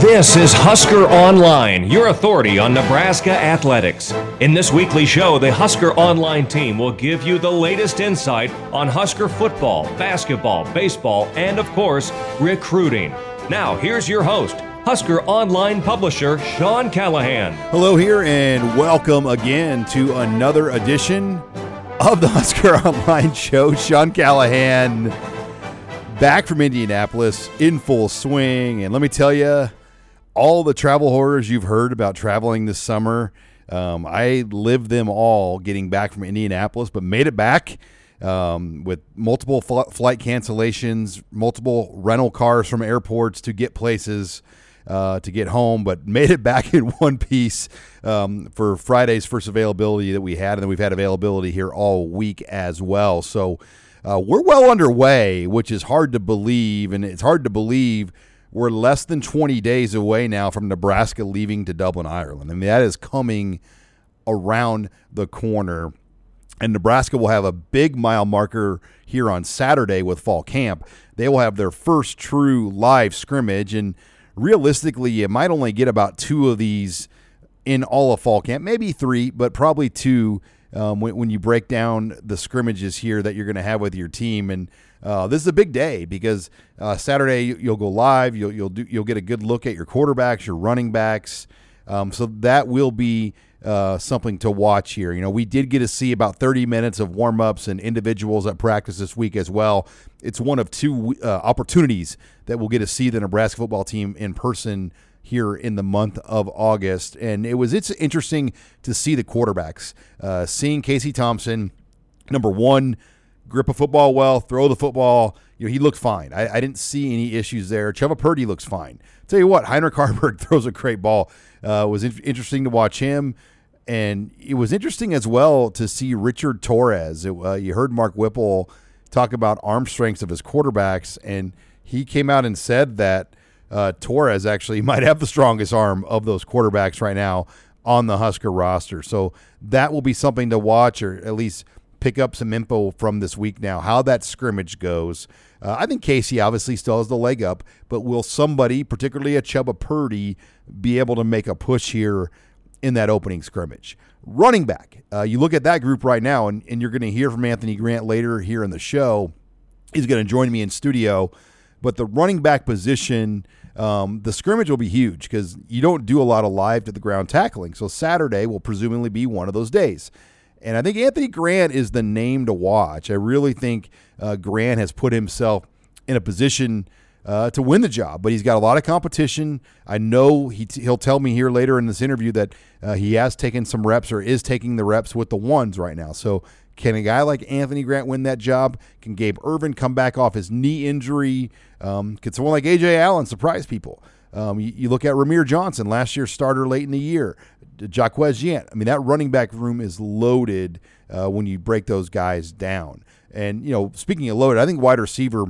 This is Husker Online, your authority on Nebraska athletics. In this weekly show, the Husker Online team will give you the latest insight on Husker football, basketball, baseball, and of course, recruiting. Now, here's your host, Husker Online publisher Sean Callahan. Hello, here, and welcome again to another edition of the Husker Online Show. Sean Callahan back from Indianapolis in full swing. And let me tell you, all the travel horrors you've heard about traveling this summer, um, I lived them all getting back from Indianapolis, but made it back um, with multiple fl- flight cancellations, multiple rental cars from airports to get places uh, to get home, but made it back in one piece um, for Friday's first availability that we had, and then we've had availability here all week as well. So uh, we're well underway, which is hard to believe, and it's hard to believe we're less than 20 days away now from Nebraska leaving to Dublin, Ireland. I mean, that is coming around the corner. And Nebraska will have a big mile marker here on Saturday with fall camp. They will have their first true live scrimmage. And realistically, you might only get about two of these in all of fall camp, maybe three, but probably two um, when, when you break down the scrimmages here that you're going to have with your team. And uh, this is a big day because uh, Saturday you- you'll go live. You'll you'll do, you'll get a good look at your quarterbacks, your running backs. Um, so that will be uh, something to watch here. You know, we did get to see about 30 minutes of warm ups and individuals at practice this week as well. It's one of two uh, opportunities that we'll get to see the Nebraska football team in person here in the month of August. And it was it's interesting to see the quarterbacks, uh, seeing Casey Thompson, number one, grip a football well, throw the football. You know, he looked fine. I, I didn't see any issues there. Chubba Purdy looks fine. Tell you what, Heinrich Haarberg throws a great ball. Uh, it was in- interesting to watch him. And it was interesting as well to see Richard Torres. It, uh, you heard Mark Whipple talk about arm strengths of his quarterbacks, and he came out and said that uh, Torres actually might have the strongest arm of those quarterbacks right now on the Husker roster. So that will be something to watch, or at least pick up some info from this week now, how that scrimmage goes. Uh, I think Casey obviously still has the leg up, but will somebody, particularly a Chubba Purdy, be able to make a push here in that opening scrimmage? Running back, uh, you look at that group right now, and, and you're going to hear from Anthony Grant later here in the show. He's going to join me in studio. But the running back position, um, the scrimmage will be huge because you don't do a lot of live to the ground tackling. So Saturday will presumably be one of those days. And I think Anthony Grant is the name to watch. I really think uh, Grant has put himself in a position uh, to win the job, but he's got a lot of competition. I know he t- he'll tell me here later in this interview that uh, he has taken some reps or is taking the reps with the ones right now. So can a guy like Anthony Grant win that job? Can Gabe Ervin come back off his knee injury? Um, can someone like Ajay Allen surprise people? Um, you, you look at Rahmir Johnson, last year's starter late in the year. Jaquez Yant. I mean, that running back room is loaded uh, when you break those guys down. And, you know, speaking of loaded, I think wide receiver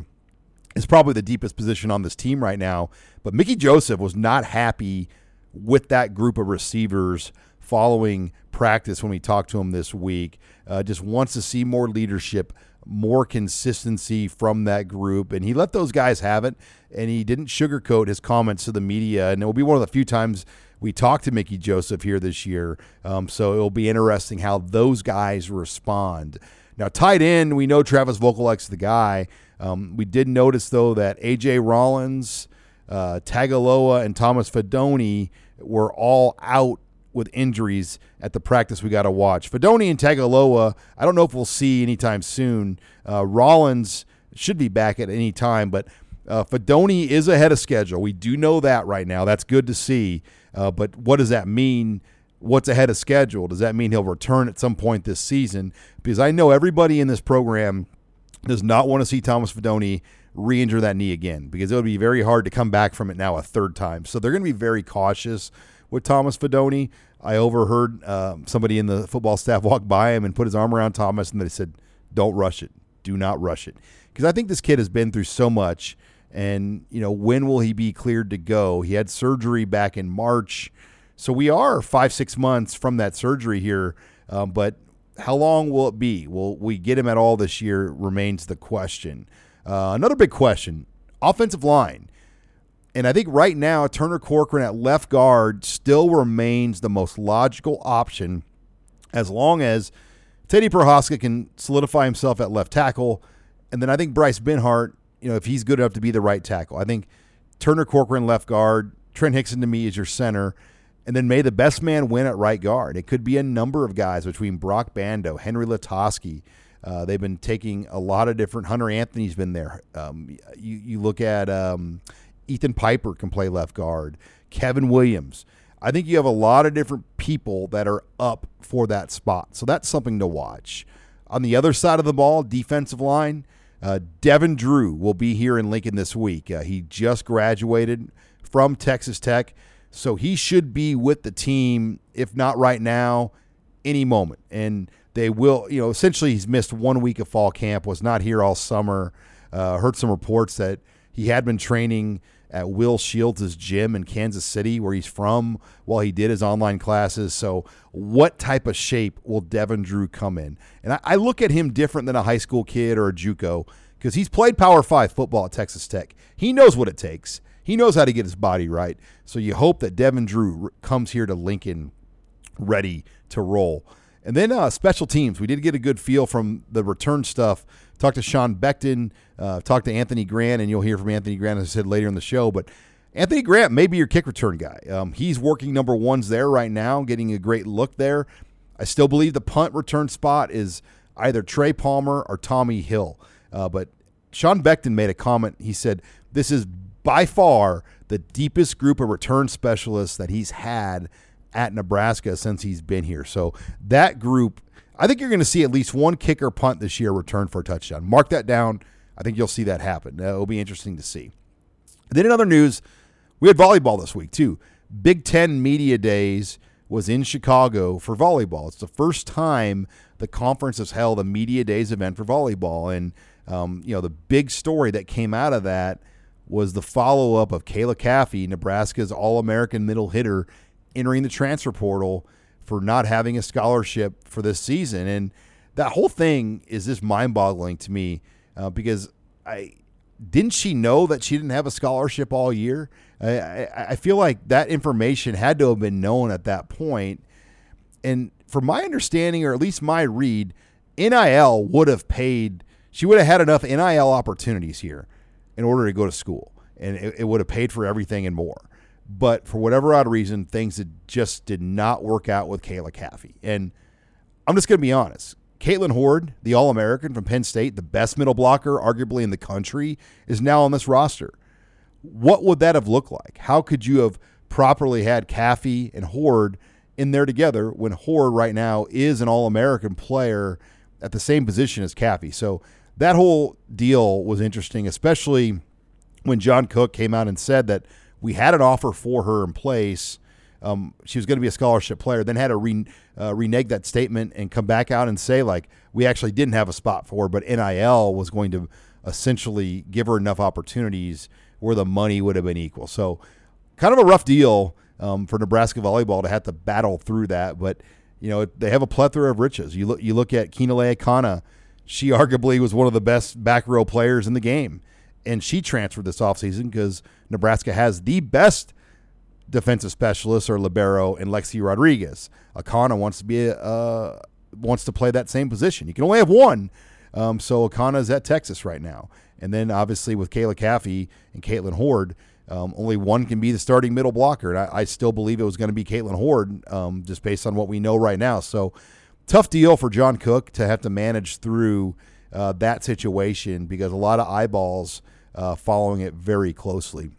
is probably the deepest position on this team right now. But Mickey Joseph was not happy with that group of receivers following practice when we talked to him this week. Uh, just wants to see more leadership, more consistency from that group. And he let those guys have it, and he didn't sugarcoat his comments to the media. And it will be one of the few times we talked to Mickey Joseph here this year. Um, so it'll be interesting how those guys respond. Now, tight end, we know Travis Vokolek's the guy. Um, we did notice, though, that A.J. Rollins, uh, Tagaloa, and Thomas Fidone were all out with injuries at the practice we got to watch. Fidone and Tagaloa, I don't know if we'll see anytime soon. Uh, Rollins should be back at any time, but uh, Fidone is ahead of schedule. We do know that right now. That's good to see. Uh, but what does that mean? What's ahead of schedule? Does that mean he'll return at some point this season? Because I know everybody in this program does not want to see Thomas Fidone re injure that knee again because it would be very hard to come back from it now a third time. So they're going to be very cautious with Thomas Fidone. I overheard um, somebody in the football staff walk by him and put his arm around Thomas and they said, Don't rush it. Do not rush it. Because I think this kid has been through so much. And, you know, when will he be cleared to go? He had surgery back in March. So we are five, six months from that surgery here. Um, but how long will it be? Will we get him at all this year? Remains the question. Uh, another big question offensive line. And I think right now, Turner Corcoran at left guard still remains the most logical option as long as Teddy Prochazka can solidify himself at left tackle. And then I think Bryce Benhart, you know, if he's good enough to be the right tackle, I think Turner Corcoran left guard, Trent Hixson to me is your center. And then may the best man win at right guard. It could be a number of guys between Brock Bando, Henry Lutovsky, uh, they've been taking a lot of different. Hunter Anthony's been there. Um, you you look at um, Ethan Piper can play left guard. Kevin Williams. I think you have a lot of different people that are up for that spot. So that's something to watch. On the other side of the ball, defensive line, uh, Devin Drew will be here in Lincoln this week. Uh, he just graduated from Texas Tech, so he should be with the team, if not right now, any moment. And they will, you know, essentially he's missed one week of fall camp, was not here all summer. Uh, heard some reports that he had been training at Will Shields' gym in Kansas City, where he's from, while he did his online classes. So, what type of shape will Devin Drew come in? And I, I look at him different than a high school kid or a JUCO because he's played Power Five football at Texas Tech. He knows what it takes. He knows how to get his body right. So you hope that Devin Drew comes here to Lincoln ready to roll. And then uh, special teams. We did get a good feel from the return stuff. Talked to Sean Beckton, uh, to Anthony Grant, and you'll hear from Anthony Grant, as I said later in the show. But Anthony Grant may be your kick return guy. Um, he's working number ones there right now, getting a great look there. I still believe the punt return spot is either Trey Palmer or Tommy Hill. Uh, but Sean Beckton made a comment. He said, This is by far the deepest group of return specialists that he's had at Nebraska since he's been here. So that group, I think you're going to see at least one kicker punt this year return for a touchdown. Mark that down. I think you'll see that happen. It'll be interesting to see. Then in other news, we had volleyball this week too. Big Ten Media Days was in Chicago for volleyball. It's the first time the conference has held a Media Days event for volleyball. And, um, you know, the big story that came out of that was the follow up of Kayla Caffey, Nebraska's All American middle hitter, entering the transfer portal for not having a scholarship for this season. And that whole thing is just mind boggling to me uh, because I didn't she know that she didn't have a scholarship all year? I, I, I feel like that information had to have been known at that point. And from my understanding, or at least my read, NIL would have paid, she would have had enough NIL opportunities here in order to go to school. And it, it would have paid for everything and more. But for whatever odd reason, things just did not work out with Kayla Caffey. And I'm just going to be honest. Kaitlyn Hord, the All American from Penn State, the best middle blocker, arguably in the country, is now on this roster. What would that have looked like? How could you have properly had Caffey and Hord in there together when Hord right now is an All American player at the same position as Caffey? So that whole deal was interesting, especially when John Cook came out and said that we had an offer for her in place. Um, she was going to be a scholarship player, then had to re, uh, renege that statement and come back out and say, like, we actually didn't have a spot for her, but NIL was going to essentially give her enough opportunities where the money would have been equal. So, kind of a rough deal um, for Nebraska volleyball to have to battle through that. But, you know, they have a plethora of riches. You look, you look at Keonilei Akana, she arguably was one of the best back row players in the game and she transferred this offseason because Nebraska has the best defensive specialist or libero in Lexi Rodriguez. Akana wants to be a, uh, wants to play that same position. You can only have one, um, so Akana is at Texas right now. And then obviously with Kayla Caffey and Kaitlyn Hord, um, only one can be the starting middle blocker. And I, I still believe it was going to be Kaitlyn Hord, um, just based on what we know right now. So tough deal for John Cook to have to manage through uh, that situation because a lot of eyeballs – uh, following it very closely. And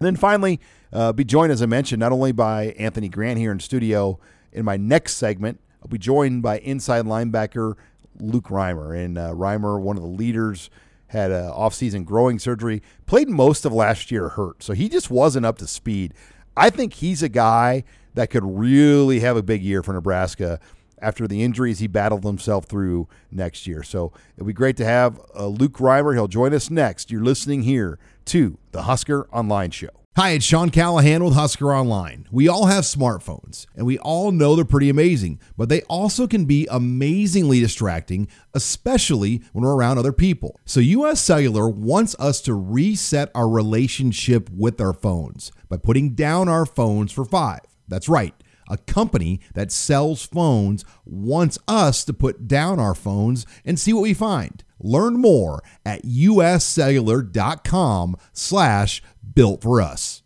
then finally, uh, be joined, as I mentioned, not only by Anthony Grant here in studio in my next segment, I'll be joined by inside linebacker Luke Reimer. And uh, Reimer, one of the leaders, had a offseason growing surgery, played most of last year hurt. So he just wasn't up to speed. I think he's a guy that could really have a big year for Nebraska after the injuries he battled himself through next year. So it'd be great to have uh, Luke Reimer. He'll join us next. You're listening here to the Husker Online Show. Hi, it's Sean Callahan with Husker Online. We all have smartphones, and we all know they're pretty amazing, but they also can be amazingly distracting, especially when we're around other people. So, US Cellular wants us to reset our relationship with our phones by putting down our phones for five. That's right. A company that sells phones wants us to put down our phones and see what we find. Learn more at uscellular.com slash built for us.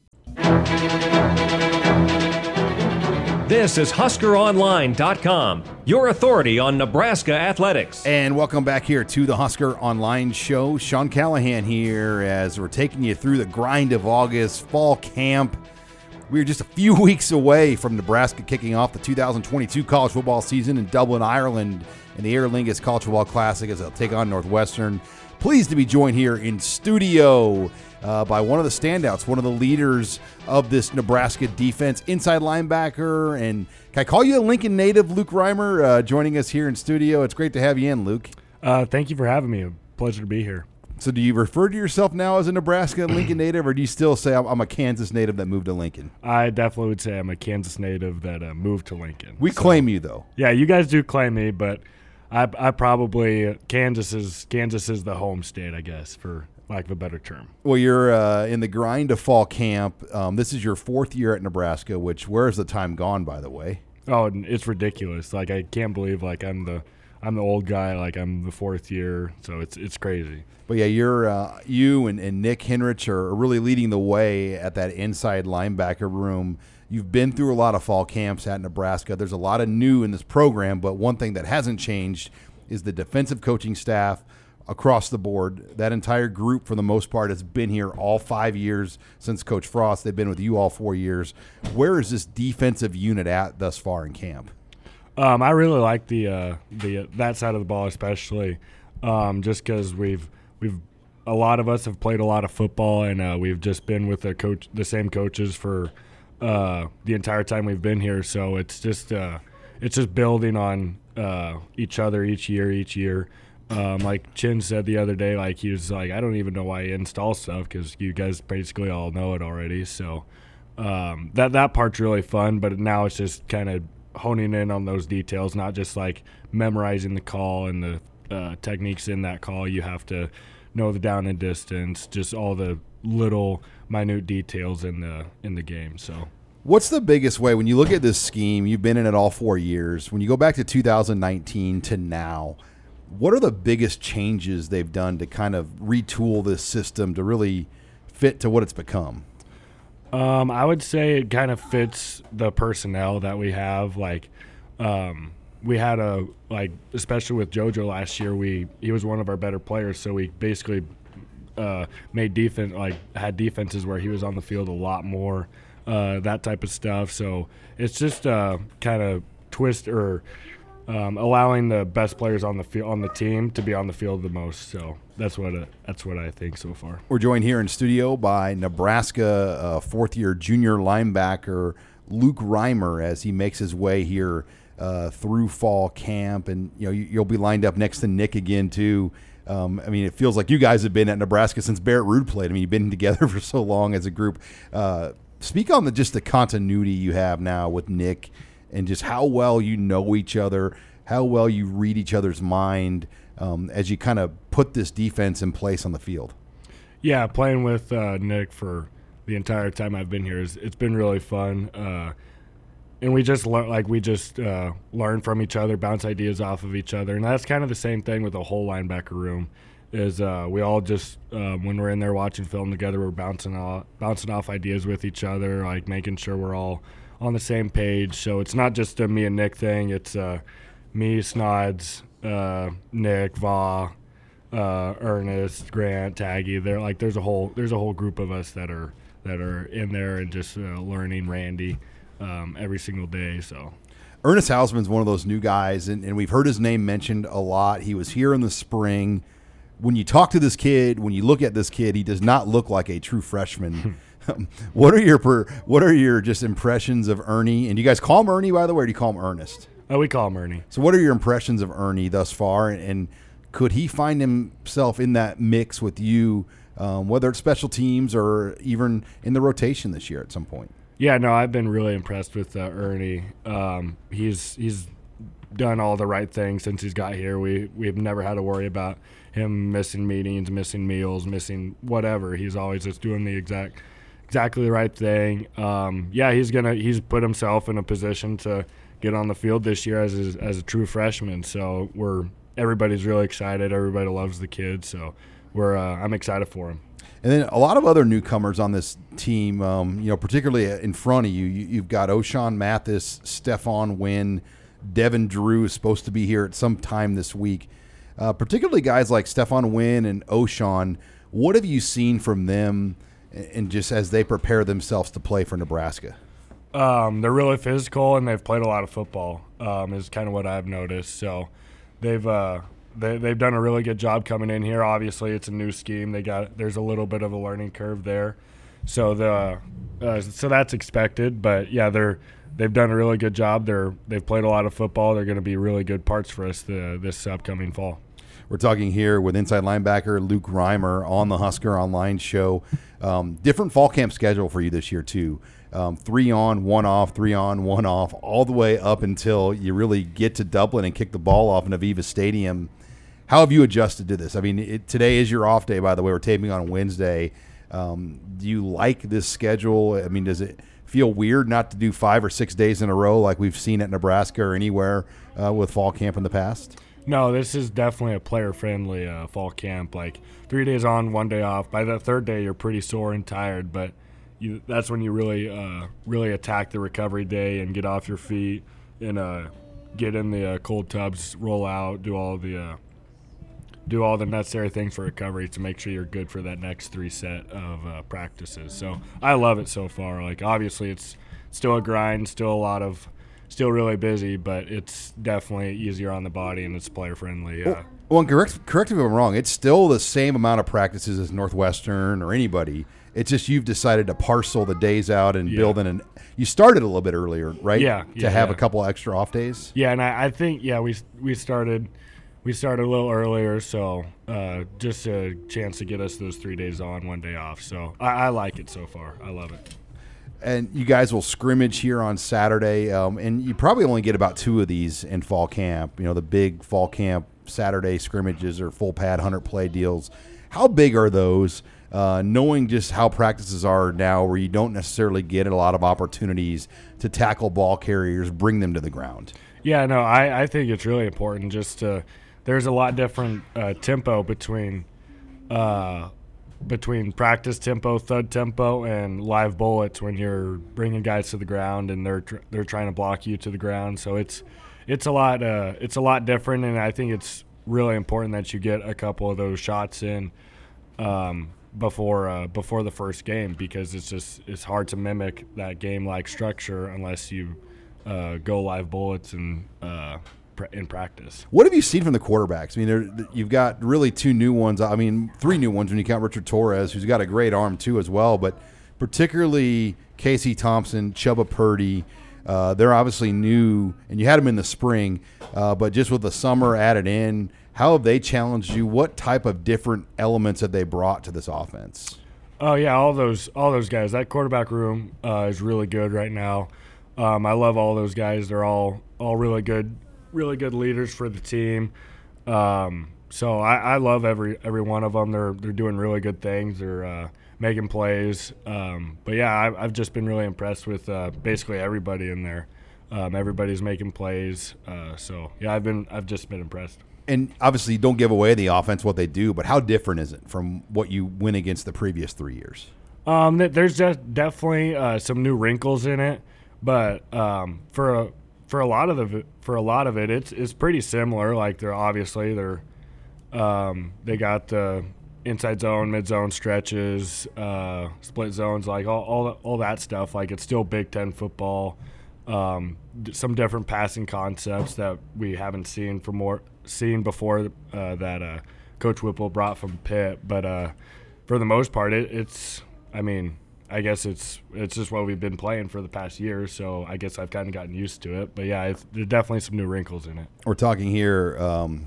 This is HuskerOnline.com, your authority on Nebraska athletics. And welcome back here to the Husker Online Show. Sean Callahan here as we're taking you through the grind of August, fall camp. We're just a few weeks away from Nebraska kicking off the 2022 college football season in Dublin, Ireland, in the Aer Lingus College Football Classic as they'll take on Northwestern. Pleased to be joined here in studio uh, by one of the standouts, one of the leaders of this Nebraska defense, inside linebacker. And can I call you a Lincoln native, Luke Reimer, uh, joining us here in studio? It's great to have you in, Luke. Uh, thank you for having me. A pleasure to be here. So, do you refer to yourself now as a Nebraska Lincoln native, or do you still say I'm, I'm, a Kansas native that moved to Lincoln? I definitely would say I'm a Kansas native that uh, moved to Lincoln. We so, claim you, though. Yeah, you guys do claim me, but I, I probably Kansas is Kansas is the home state, I guess, for lack of a better term. Well, you're uh, in the grind of fall camp. Um, this is your fourth year at Nebraska. Which where is the time gone? By the way. Oh, it's ridiculous. Like I can't believe like I'm the I'm the old guy. Like I'm the fourth year, so it's it's crazy. But yeah, you're uh, you and, and Nick Henrich are really leading the way at that inside linebacker room. You've been through a lot of fall camps at Nebraska. There's a lot of new in this program, but one thing that hasn't changed is the defensive coaching staff across the board. That entire group, for the most part, has been here all five years since Coach Frost. They've been with you all four years. Where is this defensive unit at thus far in camp? Um, I really like the uh, the uh, that side of the ball, especially um, just because we've we've a lot of us have played a lot of football, and uh, we've just been with the coach the same coaches for uh, the entire time we've been here. So it's just uh, it's just building on uh, each other each year, each year. Um, like Chin said the other day, like he was like, I don't even know why he installs stuff because you guys basically all know it already. So um, that that part's really fun, but now it's just kind of honing in on those details, not just like memorizing the call and the uh, techniques in that call. You have to know the down and distance, just all the little minute details in the in the game. So. What's the biggest way when you look at this scheme? You've been in it all four years. When you go back to 2019 to now, what are the biggest changes they've done to kind of retool this system to really fit to what it's become? Um, I would say it kind of fits the personnel that we have. Like, um, we had a like, especially with JoJo last year, we he was one of our better players, so we basically uh, made defense like had defenses where he was on the field a lot more, uh, that type of stuff. So it's just uh, kind of twist or um, allowing the best players on the field on the team to be on the field the most. So that's what uh, that's what I think so far. We're joined here in studio by Nebraska uh, fourth year junior linebacker Luke Reimer as he makes his way here uh, through fall camp, and you know you, will be lined up next to Nick again too. Um, I mean, it feels like you guys have been at Nebraska since Barrett Ruud played. I mean, you've been together for so long as a group. Uh, speak on the just the continuity you have now with Nick and just how well you know each other, how well you read each other's mind um, as you kind of put this defense in place on the field. Yeah, playing with uh, Nick for the entire time I've been here is it's been really fun. Uh, and we just learn like we just uh, learn from each other, bounce ideas off of each other, and that's kind of the same thing with the whole linebacker room. Is uh, we all just um, when we're in there watching film together, we're bouncing off bouncing off ideas with each other, like making sure we're all on the same page. So it's not just a me and Nick thing. It's uh, me, Snods, uh, Nick, Va, uh, Ernest, Grant, Taggy. They're like there's a whole there's a whole group of us that are that are in there and just uh, learning Randy um, every single day. So. Ernest Hausmann's one of those new guys, and, and we've heard his name mentioned a lot. He was here in the spring when you talk to this kid, when you look at this kid, he does not look like a true freshman. what are your per, what are your just impressions of Ernie? And do you guys call him Ernie by the way, or do you call him Ernest? Oh, we call him Ernie. So, what are your impressions of Ernie thus far, and, and could he find himself in that mix with you, um, whether it's special teams or even in the rotation this year at some point? Yeah, no, I've been really impressed with uh, Ernie. Um, he's he's done all the right things since he's got here. We we've never had to worry about him missing meetings, missing meals, missing whatever. He's always just doing the exact exactly the right thing. Um, yeah, he's gonna he's put himself in a position to get on the field this year as a, as a true freshman. So we're everybody's really excited. Everybody loves the kid. So we're uh, I'm excited for him. And then a lot of other newcomers on this team, um, you know, particularly in front of you, you have got Ochaun Mathis, Stephon Wynn, Devin Drew is supposed to be here at some time this week. Uh, particularly guys like Stephon Wynn and Ochaun. What have you seen from them, and just as they prepare themselves to play for Nebraska? Um, they're really physical and they've played a lot of football. Um, is kind of what I've noticed. So they've uh, they, they've done a really good job coming in here. Obviously, it's a new scheme. They got there's a little bit of a learning curve there, so the uh, so that's expected. But yeah, they're they've done a really good job. They're they've played a lot of football. They're going to be really good parts for us the, this upcoming fall. We're talking here with inside linebacker Luke Reimer on the Husker Online show. Um, different fall camp schedule for you this year too. Um, three on, one off, three on, one off, all the way up until you really get to Dublin and kick the ball off in Aviva Stadium. How have you adjusted to this? I mean, it, today is your off day, by the way. We're taping on Wednesday. Um, do you like this schedule? I mean, does it feel weird not to do five or six days in a row like we've seen at Nebraska or anywhere uh, with fall camp in the past? No, this is definitely a player friendly uh, fall camp. Like three days on, one day off. By the third day, you're pretty sore and tired, but you, that's when you really uh, really attack the recovery day and get off your feet and uh, get in the uh, cold tubs, roll out, do all the uh, do all the necessary things for recovery to make sure you're good for that next three set of uh, practices. So I love it so far. Like obviously it's still a grind, still a lot of, still really busy, but it's definitely easier on the body and it's player friendly. Well, well correct, correct me if I'm wrong. It's still the same amount of practices as Northwestern or anybody. It's just you've decided to parcel the days out and yeah. build in an. You started a little bit earlier, right? Yeah. To yeah, have yeah. a couple extra off days. Yeah, and I, I think yeah we we started we started a little earlier, so uh, just a chance to get us those three days on, one day off. So I, I, like it so far. I love it. And you guys will scrimmage here on Saturday, um, and you probably only get about two of these in fall camp. You know, the big fall camp Saturday scrimmages or full pad hundred play deals. How big are those? Uh, knowing just how practices are now, where you don't necessarily get a lot of opportunities to tackle ball carriers, bring them to the ground. Yeah, no, I, I think it's really important just to there's a lot different uh, tempo between uh, between practice tempo, thud tempo, and live bullets when you're bringing guys to the ground and they're tr- they're trying to block you to the ground. So it's it's a lot uh, it's a lot different, and I think it's really important that you get a couple of those shots in um, before uh, before the first game because it's just it's hard to mimic that game like structure unless you uh, go live bullets and uh, in practice. What have you seen from the quarterbacks? I mean, you've got really two new ones. I mean, three new ones when you count Richard Torres, who's got a great arm too as well. But particularly Casey Thompson, Chubba Purdy. Uh, they're obviously new, and you had them in the spring, uh, but just with the summer added in, how have they challenged you? What type of different elements have they brought to this offense? Oh yeah, all those all those guys. That quarterback room uh, is really good right now. Um, I love all those guys. They're all all really good really good leaders for the team. Um, so I, I, love every every one of them. They're they're doing really good things. They're uh, making plays. Um, but yeah, I, have just been really impressed with uh, basically everybody in there. Um, everybody's making plays. Uh, so yeah, I've been I've just been impressed. And obviously, don't give away the offense what they do, but how different is it from what you win against the previous three years? Um, there's just definitely uh, some new wrinkles in it, but um, for a for a lot of the for a lot of it, it's it's pretty similar. Like they're obviously they're um, they got the inside zone, mid zone stretches, uh, split zones, like all, all all that stuff. Like it's still Big Ten football. Um, some different passing concepts that we haven't seen for more seen before uh, that uh, Coach Whipple brought from Pitt. But uh, for the most part, it, it's I mean I guess it's it's just what we've been playing for the past year. So I guess I've kind of gotten used to it. But yeah, there's definitely some new wrinkles in it. We're talking here um,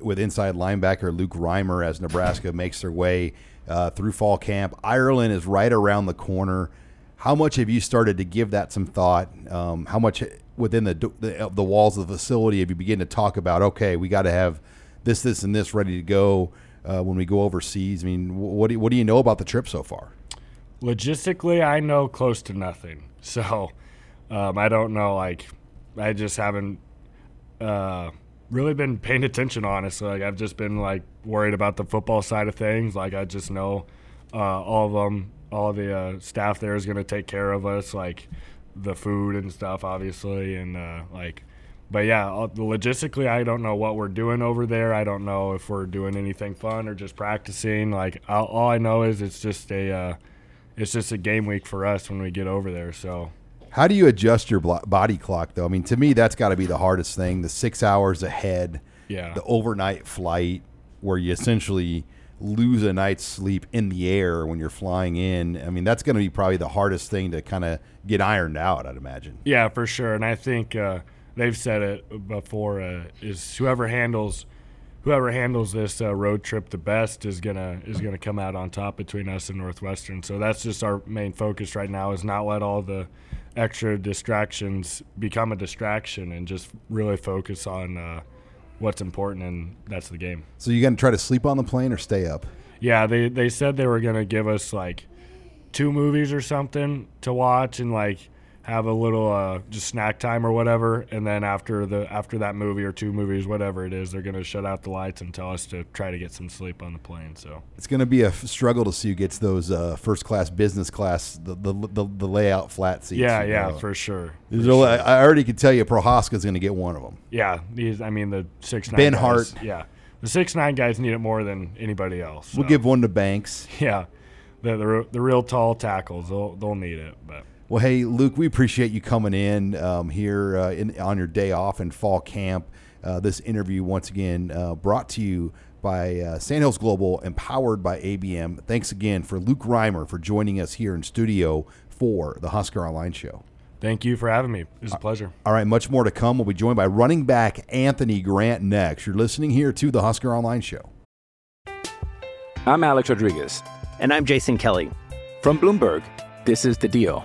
with inside linebacker Luke Reimer as Nebraska makes their way uh, through fall camp. Ireland is right around the corner. How much have you started to give that some thought? Um, how much within the, the the walls of the facility if you begin to talk about? Okay, we got to have this, this, and this ready to go uh, when we go overseas. I mean, what do what do you know about the trip so far? Logistically, I know close to nothing. So um, I don't know. Like, I just haven't uh, really been paying attention, honestly. Like, I've just been like worried about the football side of things. Like, I just know uh, all of them, all the uh, staff there is going to take care of us, like the food and stuff, obviously, and uh, like. But yeah, logistically, I don't know what we're doing over there. I don't know if we're doing anything fun or just practicing. Like, all, all I know is it's just a uh, it's just a game week for us when we get over there. So, how do you adjust your body clock though? I mean, to me, that's got to be the hardest thing. The six hours ahead, yeah, the overnight flight where you essentially lose a night's sleep in the air when you're flying in. I mean, that's going to be probably the hardest thing to kind of get ironed out. I'd imagine. Yeah, for sure. And I think uh, they've said it before: uh, is whoever handles whoever handles this uh, road trip the best is gonna is gonna come out on top between us and Northwestern. So that's just our main focus right now is not let all the extra distractions become a distraction and just really focus on uh, what's important and that's the game. So you gonna try to sleep on the plane or stay up? Yeah, they they said they were gonna give us like two movies or something to watch and like have a little uh, just snack time or whatever, and then after the after that movie or two movies, whatever it is, they're gonna shut out the lights and tell us to try to get some sleep on the plane. So it's gonna be a struggle to see who gets those uh, first class, business class, the the, the, the layout flat seats. Yeah, yeah, for sure. For sure. I already can tell you, Prochazka's gonna get one of them. Yeah, these, I mean the six nine Ben guys, Hart. Yeah, the six nine guys need it more than anybody else. So. We'll give one to Banks. Yeah, the the, the real tall tackles, they'll they'll need it, but. Well, hey, Luke, we appreciate you coming in um, here uh, in, on your day off in fall camp. Uh, this interview, once again, uh, brought to you by uh, Sandhills Global, empowered by ABM. Thanks again for Luke Reimer for joining us here in studio for the Husker Online Show. Thank you for having me. It was a pleasure. All right, much more to come. We'll be joined by running back Anthony Grant next. You're listening here to the Husker Online Show. I'm Alex Rodriguez. And I'm Jason Kelly. From Bloomberg, this is The Deal.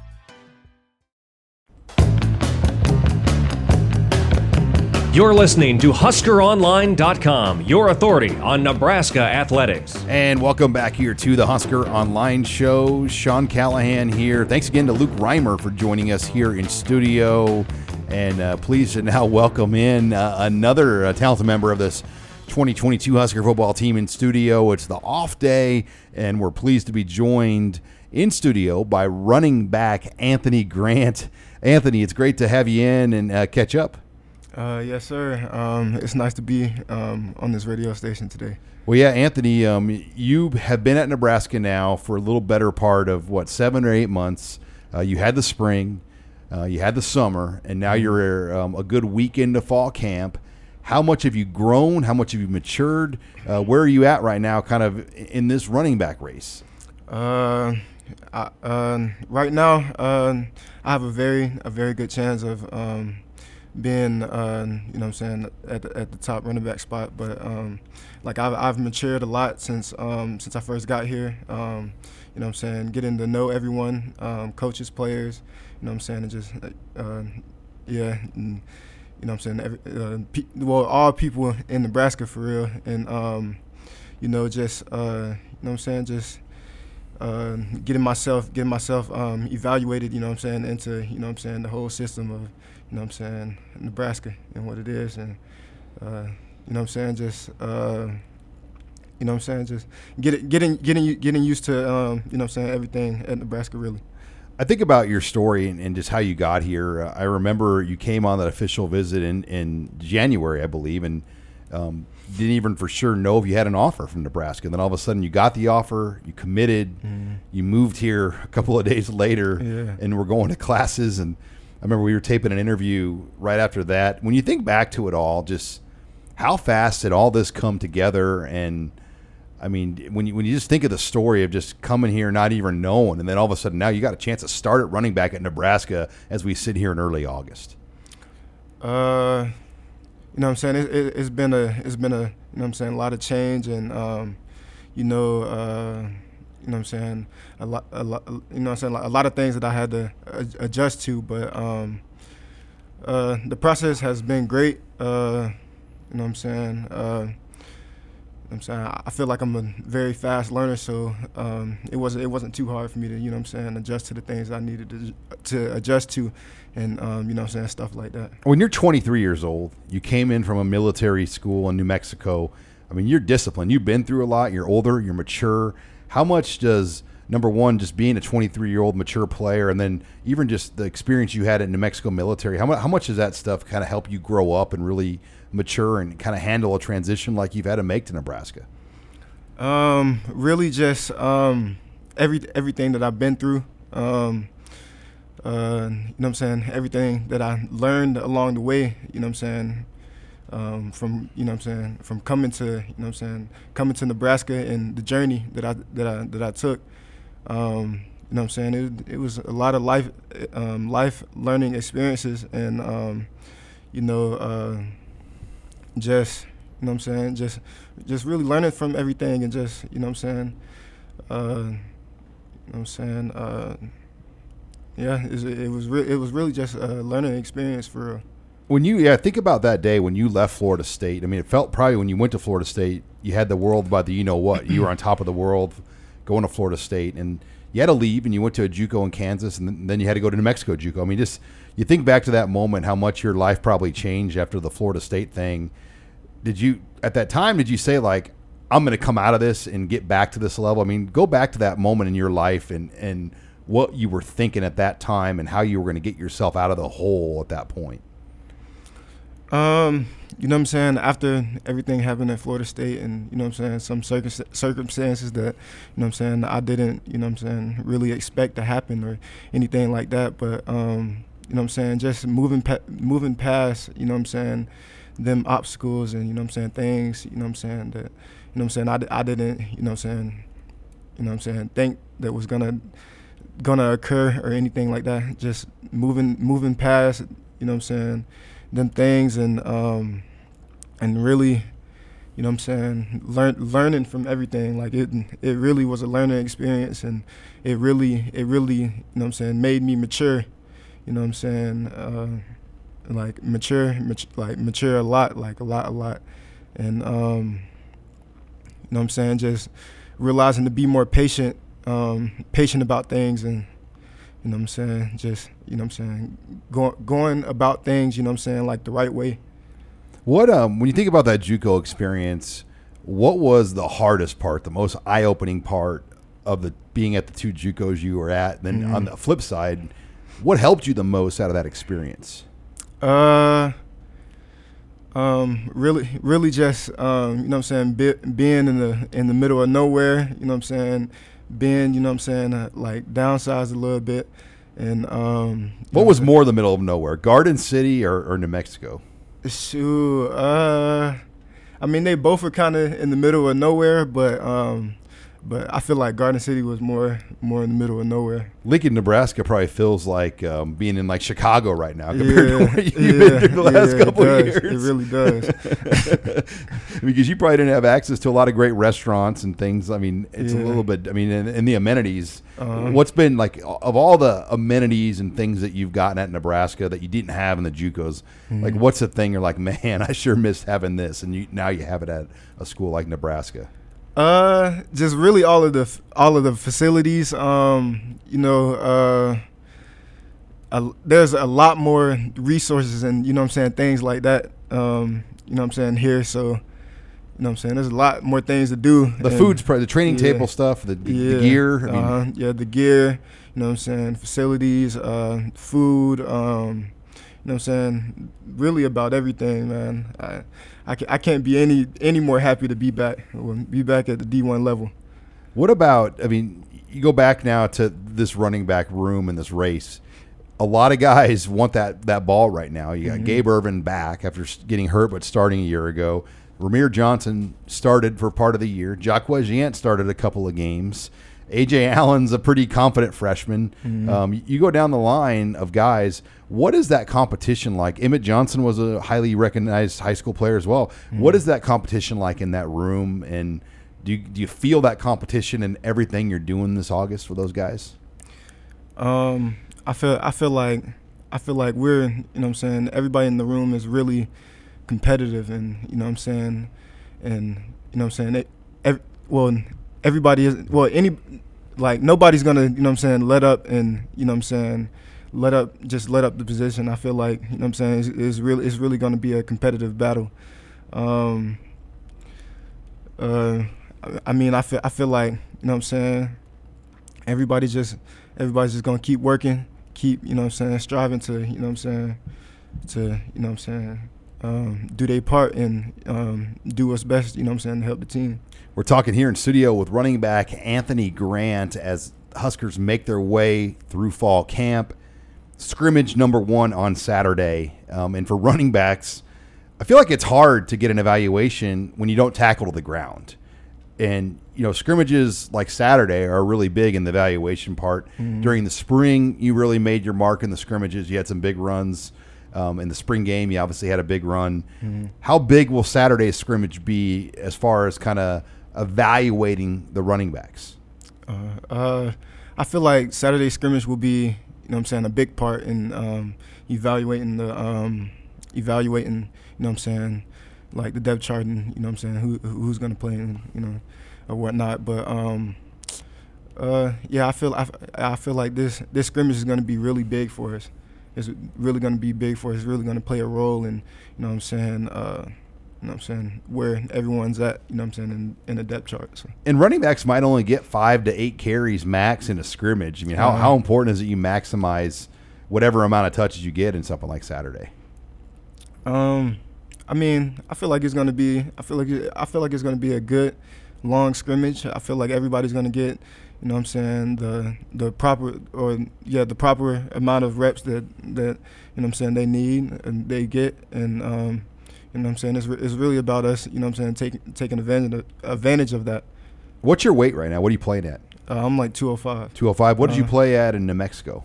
You're listening to HuskerOnline.com, your authority on Nebraska athletics. And welcome back here to the Husker Online Show. Sean Callahan here. Thanks again to Luke Reimer for joining us here in studio. And uh, pleased to now welcome in uh, another uh, talented member of this 2022 Husker football team in studio. It's the off day, and we're pleased to be joined in studio by running back Anthony Grant. Anthony, it's great to have you in and uh, catch up. Uh, yes, sir. Um, it's nice to be um, on this radio station today. Well, yeah, Anthony, um, you have been at Nebraska now for a little better part of what seven or eight months. Uh, you had the spring, uh, you had the summer, and now mm-hmm. you're um, a good week into fall camp. How much have you grown? How much have you matured? Uh, where are you at right now, kind of in this running back race? Uh, I, uh, right now, I have a very a very good chance of um, being, uh, you know, I'm saying at the, at the top running back spot. But um, like I've, I've matured a lot since um, since I first got here. Um, you know, I'm saying getting to know everyone, um, coaches, players. You know, I'm saying and just uh, yeah. And, you know, I'm saying every, uh, pe- well, all people in Nebraska for real, and um, you know, just uh, you know, I'm saying just. Uh, getting myself getting myself um, evaluated, you know what I'm saying, into you know what I'm saying the whole system of you know what I'm saying, Nebraska and what it is. And, uh, you know what I'm saying, just, uh, you know what I'm saying, just get it, getting, getting, getting used to, um, you know what I'm saying, everything at Nebraska really. I think about your story and, and just how you got here. Uh, I remember you came on that official visit in, in January, I believe, and um, didn't even for sure know if you had an offer from Nebraska. And then all of a sudden, you got the offer, you committed, Mm-hmm. you moved here a couple of days later, Yeah. and we're going to classes. And I remember we were taping an interview right after that. When you think back to it all, just how fast did all this come together? And I mean, when you when you just think of the story of just coming here, not even knowing, and then all of a sudden now you got a chance to start at running back at Nebraska as we sit here in early August. Uh, you know what I'm saying? It, it, it's been a it's been a you know what I'm saying a lot of change and um, you know uh, you know what I'm saying a lot a lot you know what I'm saying a lot of things that I had to adjust to, but um, uh, the process has been great. Uh, you know what I'm saying? Uh, I'm saying I feel like I'm a very fast learner, so um, it wasn't it wasn't too hard for me to you know I'm saying adjust to the things I needed to to adjust to, and um, you know I'm saying stuff like that. When you're 23 years old, you came in from a military school in New Mexico. I mean, you're disciplined. You've been through a lot. You're older. You're mature. How much does number one, just being a 23 year old mature player, and then even just the experience you had at New Mexico military, how much, how much does that stuff kind of help you grow up and really mature and kind of handle a transition like you've had to make to Nebraska? Um, really just um, every everything that I've been through. Um, uh, you know what I'm saying? Everything that I learned along the way. You know what I'm saying? Um, from you know I'm saying from coming to you know I'm saying coming to Nebraska and the journey that I that I that I took. Um, you know I'm saying? It, it was a lot of life um, life learning experiences and um, you know uh, just you know I'm saying just just really learning from everything and just you know I'm saying uh, you know I'm saying uh, yeah it, it was re- it was really just a learning experience for. When you yeah think about that day when you left Florida State. I mean, it felt probably when you went to Florida State, you had the world by the you know what. You were on top of the world, going to Florida State, and you had to leave, and you went to a JUCO in Kansas, and then- you had to go to New Mexico JUCO. I mean, just you think back to that moment, how much your life probably changed after the Florida State thing. Did you at that time? Did you say like, I'm going to come out of this and get back to this level? I mean, go back to that moment in your life and and what you were thinking at that time, and how you were going to get yourself out of the hole at that point. Um, you know what I'm saying? After everything happened at Florida State and, you know what I'm saying, some circum- circumstances that, you know what I'm saying, I didn't, you know what I'm saying, really expect to happen or anything like that. But, um, you know what I'm saying, just moving, pa- moving past, you know what I'm saying, them obstacles and, you know what I'm saying, things, you know what I'm saying, that, you know what I'm saying, I, I didn't, you know what I'm saying, you know what I'm saying, think that was going to, gonna occur or anything like that. Just moving moving past, you know what I'm saying, them things and um and really, you know what I'm saying, learn learning from everything. Like it it really was a learning experience and it really it really, you know what I'm saying, made me mature. You know what I'm saying? Uh like mature, mat- like mature a lot, like a lot, a lot. And um you know what I'm saying, just realizing to be more patient um, patient about things and you know what I'm saying just you know what I'm saying going going about things you know what I'm saying like the right way What um when you think about that JUCO experience, what was the hardest part, the most eye opening part of the being at the two JUCOs you were at? And then Mhm. on the flip side, what helped you the most out of that experience? uh um really really just um you know what I'm saying be, being in the in the middle of nowhere you know what I'm saying being you know what I'm saying uh, like downsized a little bit and um What was more the middle of nowhere, Garden City or, or New Mexico? Shoot, uh, I mean they both are kind of in the middle of nowhere, but um, but I feel like Garden City was more more in the middle of nowhere. Lincoln, Nebraska probably feels like um, being in like Chicago right now compared to Yeah, where you've yeah, been through the last yeah, it couple of does. It really does. because you probably didn't have access to a lot of great restaurants and things. I mean, it's a little bit. I mean, in, in the amenities, Uh-huh. what's been like of all the amenities and things that you've gotten at Nebraska that you didn't have in the JUCOs? Like, Mhm. what's the thing you're like, man, I sure missed having this, and you now you have it at a school like Nebraska. Uh, just really all of the all of the facilities. Um, you know, uh, a, there's a lot more resources and you know what I'm saying things like that. Um, you know what I'm saying here. So, You know what I'm saying? There's a lot more things to do. The food's probably the training yeah. table stuff, the, the, yeah. the gear. I mean, uh, yeah, the gear. You know what I'm saying? Facilities, uh, food. Um, know what I'm saying? Really about everything, man. I, I, I can't be any any more happy to be back, be back at the D1 level. What about? I mean, you go back now to this running back room in this race. A lot of guys want that that ball right now. You got Mhm. Gabe Ervin back after getting hurt, but starting a year ago. Rahmir Johnson started for part of the year. Jaquez Yant started a couple of games. Ajay Allen's a pretty confident freshman. Mhm. Um, you go down the line of guys. What is that competition like? Emmett Johnson was a highly recognized high school player as well. What Mhm. is that competition like in that room? And do you, do you feel that competition in everything you're doing this August for those guys? Um, I feel I feel like I feel like we're you know what I'm saying everybody in the room is really competitive and you know what I'm saying and you know what I'm saying they, ev- well everybody is well any like nobody's gonna you know what I'm saying let up and you know what I'm saying let up just let up the position. I feel like you know what I'm saying it's, it's really it's really gonna be a competitive battle. Um, uh, I- mean I feel I feel like you know what I'm saying everybody just everybody's just gonna keep working, keep, you know what I'm saying, striving to, you know what I'm saying, to, you know what I'm saying, um, do their part and um, do what's best, you know what I'm saying, to help the team. We're talking here in studio with running back Anthony Grant as Huskers make their way through fall camp. Scrimmage number one on Saturday. Um, and for running backs, I feel like it's hard to get an evaluation when you don't tackle to the ground. And, you know, scrimmages like Saturday are really big in the evaluation part. Mhm. During the spring, you really made your mark in the scrimmages. You had some big runs. Um, in the spring game, you obviously had a big run. Mhm. How big will Saturday's scrimmage be as far as kind of evaluating the running backs? Uh, uh, I feel like Saturday scrimmage will be, you know what I'm saying, a big part in um, evaluating the, um, evaluating, you know what I'm saying, like the depth chart and, you know what I'm saying, who who's going to play and, you know, or whatnot. But, um, uh, yeah, I feel I, I feel like this this scrimmage is going to be really big for us. It's really going to be big for us. It's really going to play a role in, you know what I'm saying, uh, you know what I'm saying, where everyone's at, you know what I'm saying, in, in the depth chart. So. And running backs might only get five to eight carries max in a scrimmage. I mean, how, Uh-huh. how important is it you maximize whatever amount of touches you get in something like Saturday? Um, I mean, I feel like it's gonna be. I feel like it, I feel like it's gonna be a good, long scrimmage. I feel like everybody's gonna get, you know, what I'm saying the the proper or yeah the proper amount of reps that that you know what I'm saying they need and they get and um, you know what I'm saying it's re- it's really about us. You know what I'm saying taking taking advantage of, advantage of that. What's your weight right now? What are you playing at? Uh, I'm like 205. 205. What did you Uh, play at in New Mexico?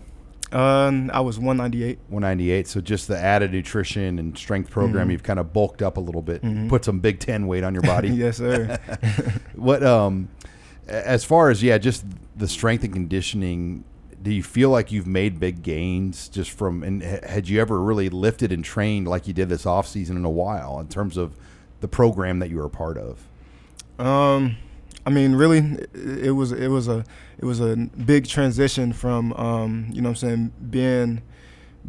Um, I was 198. 198. So just the added nutrition and strength program, Mhm. you've kind of bulked up a little bit, Mhm. put some Big Ten weight on your body. Yes, sir. what um, as far as yeah, just the strength and conditioning. Do you feel like you've made big gains just from? And had you ever really lifted and trained like you did this off season in a while in terms of the program that you were a part of? Um, I mean, really, it, was it was a it was a big transition from um, you know what I'm saying being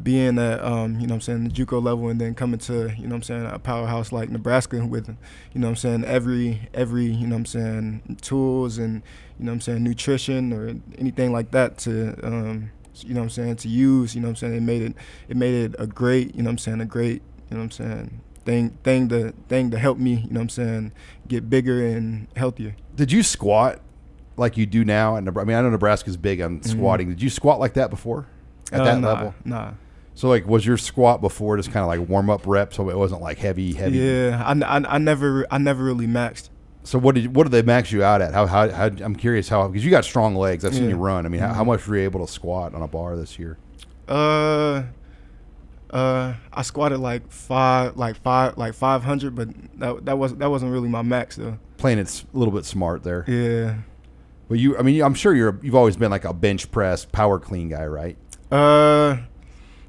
being at um, you know what I'm saying the JUCO level and then coming to you know what I'm saying a powerhouse like Nebraska with you know what I'm saying every every you know what I'm saying tools and you know what I'm saying nutrition or anything like that to um, you know what I'm saying to use you know what I'm saying it made it it made it a great you know what I'm saying a great you know what I'm saying thing thing to thing to help me you know what I'm saying get bigger and healthier. Did you squat like you do now? At Nebra- I mean, I know Nebraska's big on Mhm. squatting. Did you squat like that before at Uh, that nah, level? Nah. So like, was your squat before just kind of like warm up reps, so it wasn't like heavy, heavy? Yeah, I, I, I never I never really maxed. So what did you, what did they max you out at? How how, how I'm curious how because you got strong legs. I've seen Yeah. you run. I mean, how, how Mhm. much were you able to squat on a bar this year? Uh, uh, I squatted like five, like five, like five hundred, but that that was that wasn't really my max though. Playing it's a little bit smart there. Yeah. But you, I mean, I'm sure you're you've always been like a bench press, power clean guy, right? Uh,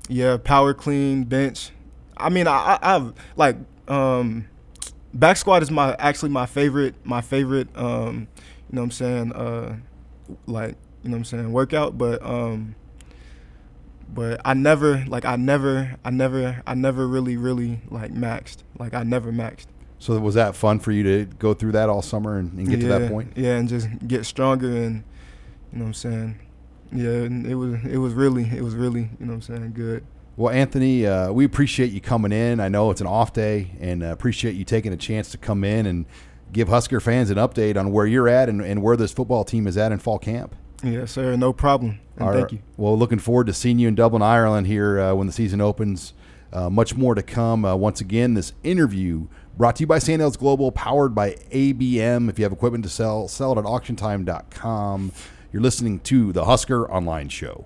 yeah, power clean bench. I mean, I, I I've like um, back squat is my actually my favorite my favorite um, you know what I'm saying uh, like you know what I'm saying workout, but um, but I never like I never I never I never really really like maxed like I never maxed. So was that fun for you to go through that all summer and, and get yeah, to that point? Yeah, and just get stronger and you know what I'm saying. Yeah, and it was it was really it was really you know what I'm saying good. Well, Anthony, uh, we appreciate you coming in. I know it's an off day, and uh, appreciate you taking a chance to come in and give Husker fans an update on where you're at and, and where this football team is at in fall camp. Yes, sir. No problem. And thank you. Well, looking forward to seeing you in Dublin, Ireland here uh, when the season opens. Uh, much more to come. Uh, once again, this interview brought to you by Sandals Global, powered by ABM. If you have equipment to sell, sell it at auctiontime.com. You're listening to the Husker Online Show.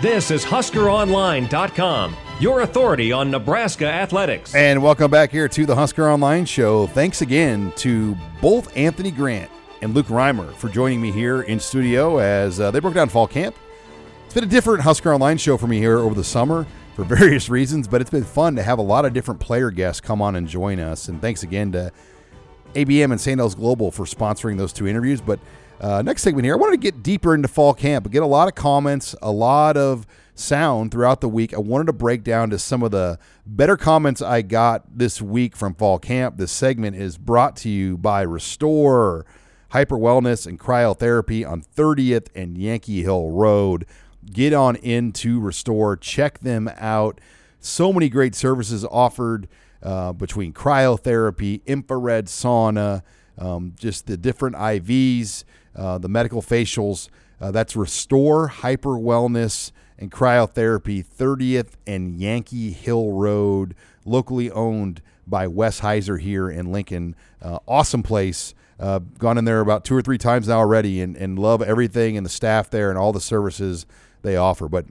This is HuskerOnline.com, your authority on Nebraska athletics. And welcome back here to the Husker Online Show. Thanks again to both Anthony Grant and Luke Reimer for joining me here in studio as uh, they broke down fall camp. It's been a different Husker Online show for me here over the summer for various reasons, but it's been fun to have a lot of different player guests come on and join us. And thanks again to ABM and Sandals Global for sponsoring those two interviews. But uh, next segment here, I wanted to get deeper into fall camp, get a lot of comments, a lot of sound throughout the week. I wanted to break down to some of the better comments I got this week from fall camp. This segment is brought to you by Restore Hyper Wellness and Cryotherapy on 30th and Yankee Hill Road. Get on into Restore, check them out. So many great services offered uh, between cryotherapy, infrared sauna, um, just the different IVs, uh, the medical facials. Uh, that's Restore Hyper Wellness and Cryotherapy, 30th and Yankee Hill Road, locally owned by Wes Heiser here in Lincoln. Uh, awesome place. Uh, gone in there about two or three times now already and, and love everything and the staff there and all the services they offer. But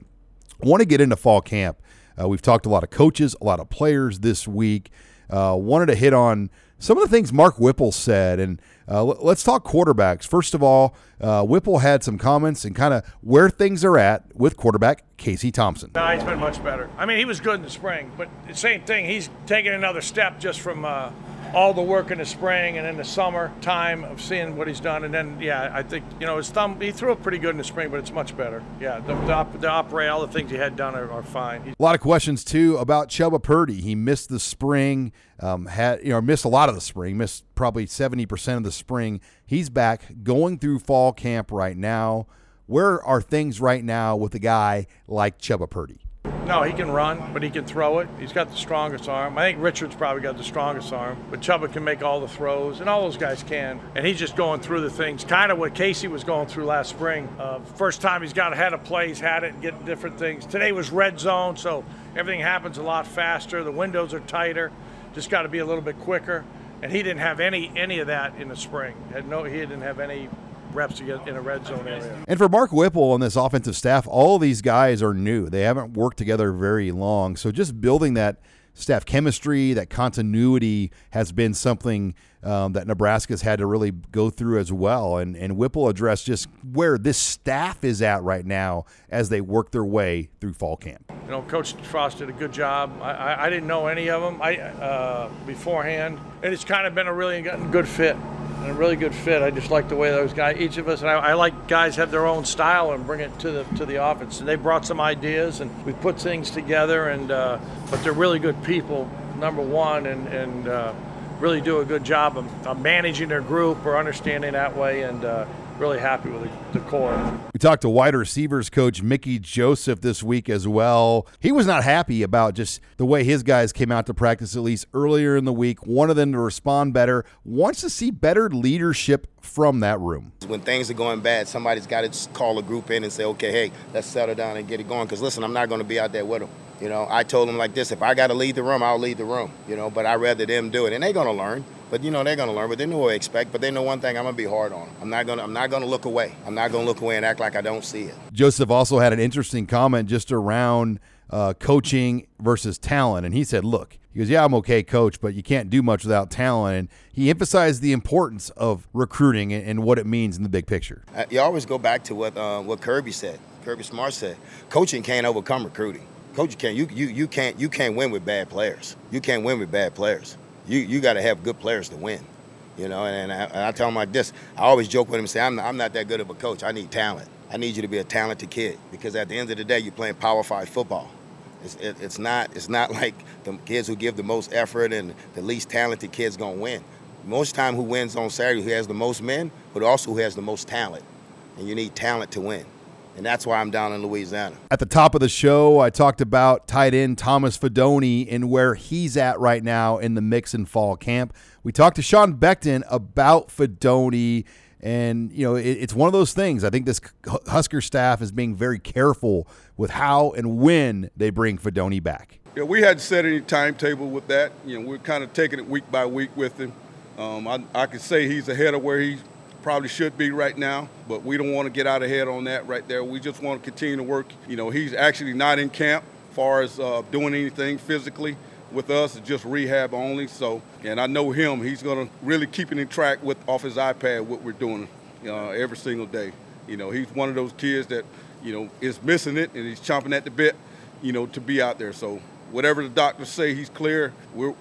want to get into fall camp. Uh, we've talked a lot of coaches, a lot of players this week. Uh, wanted to hit on some of the things Mark Whipple said. And uh, let's talk quarterbacks. First of all, uh, Whipple had some comments and kind of where things are at with quarterback Casey Thompson. No, he's been much better. I mean, he was good in the spring, but the same thing. He's taken another step just from uh, all the work in the spring and in the summer time of seeing what he's done. And then, yeah, I think, you know, his thumb, he threw it pretty good in the spring, but it's much better. Yeah, the, the, op, the operate, all the things he had done are, are fine. He, A lot of questions too about Chubba Purdy. He missed the spring, um, had you know missed a lot of the spring, missed probably seventy percent of the spring. He's back going through fall camp right now. Where are things right now with a guy like Chubba Purdy? No, he can run, but he can throw it. He's got the strongest arm. I think Richard's probably got the strongest arm, but Chubba can make all the throws, and all those guys can. And he's just going through the things, kind of what Casey was going through last spring. Uh, first time he's got ahead of plays, had it, and getting different things. Today was red zone, so everything happens a lot faster. The windows are tighter. Just got to be a little bit quicker. And he didn't have any any of that in the spring. Had no, he didn't have any reps to get in a red zone area. And for Mark Whipple on this offensive staff, all these guys are new. They haven't worked together very long. So just building that staff chemistry, that continuity has been something um, that Nebraska's had to really go through as well. And, and Whipple addressed just where this staff is at right now as they work their way through fall camp. You know, Coach Frost did a good job. I, I, I didn't know any of them I, uh, beforehand, and it's kind of been a really good fit and a really good fit. I just like the way those guys, each of us, and I, I, like guys have their own style and bring it to the to the offense. And they brought some ideas, and we put things together. And uh, but they're really good people, number one, and and uh, really do a good job of, of, managing their group or understanding that way. And uh, really happy with the, the, core. We talked to wide receivers coach Mickey Joseph this week as well. He was not happy about just the way his guys came out to practice, at least earlier in the week. Wanted them to respond better, wants to see better leadership from that room. When things are going bad, somebody's got to call a group in and say, okay, hey, let's settle down and get it going. Because listen, I'm not going to be out there with them. You know, I told them like this: if I got to lead the room, I'll lead the room. You know, but I rather them do it, and they're gonna learn. But you know, they're gonna learn. But they know what to expect. But they know one thing: I'm gonna be hard on them. I'm not gonna. I'm not gonna look away. I'm not gonna look away and act like I don't see it. Joseph also had an interesting comment just around uh, coaching versus talent, and he said, "Look, He goes, "Yeah, I'm okay, coach, but you can't do much without talent." And he emphasized the importance of recruiting and, and what it means in the big picture. Uh, you always go back to what uh, what Kirby said. Kirby Smart said, "Coaching can't overcome recruiting. Coaching can't. You you you can't you can't win with bad players. You can't win with bad players. You you got to have good players to win." You know, and, and, I, and I tell them like this. I always joke with him and say, I'm, I'm not that good of a coach. I need talent. I need you to be a talented kid because at the end of the day, you're playing Power Five football. It's, it, it's not it's not like the kids who give the most effort and the least talented kids gonna win. Most time, who wins on Saturday, who has the most men, but also who has the most talent, and you need talent to win. And that's why I'm down in Louisiana. At the top of the show, I talked about tight end Thomas Fidone and where he's at right now in the mix and fall camp. We talked to Sean Beckton about Fidone and, you know, it, it's one of those things. I think this Husker staff is being very careful with how and when they bring Fidone back. Yeah, we hadn't set any timetable with that. You know, we're kind of taking it week by week with him. Um, I, I can say he's ahead of where he probably should be right now, but we don't want to get out ahead on that right there. We just want to continue to work. You know, he's actually not in camp as far as uh, doing anything physically with us. It's just rehab only. So, and I know him. He's going to really keep it in track with off his iPad what we're doing uh, every single day. You know, he's one of those kids that you know is missing it and he's chomping at the bit. You know, to be out there. So whatever the doctors say he's clear,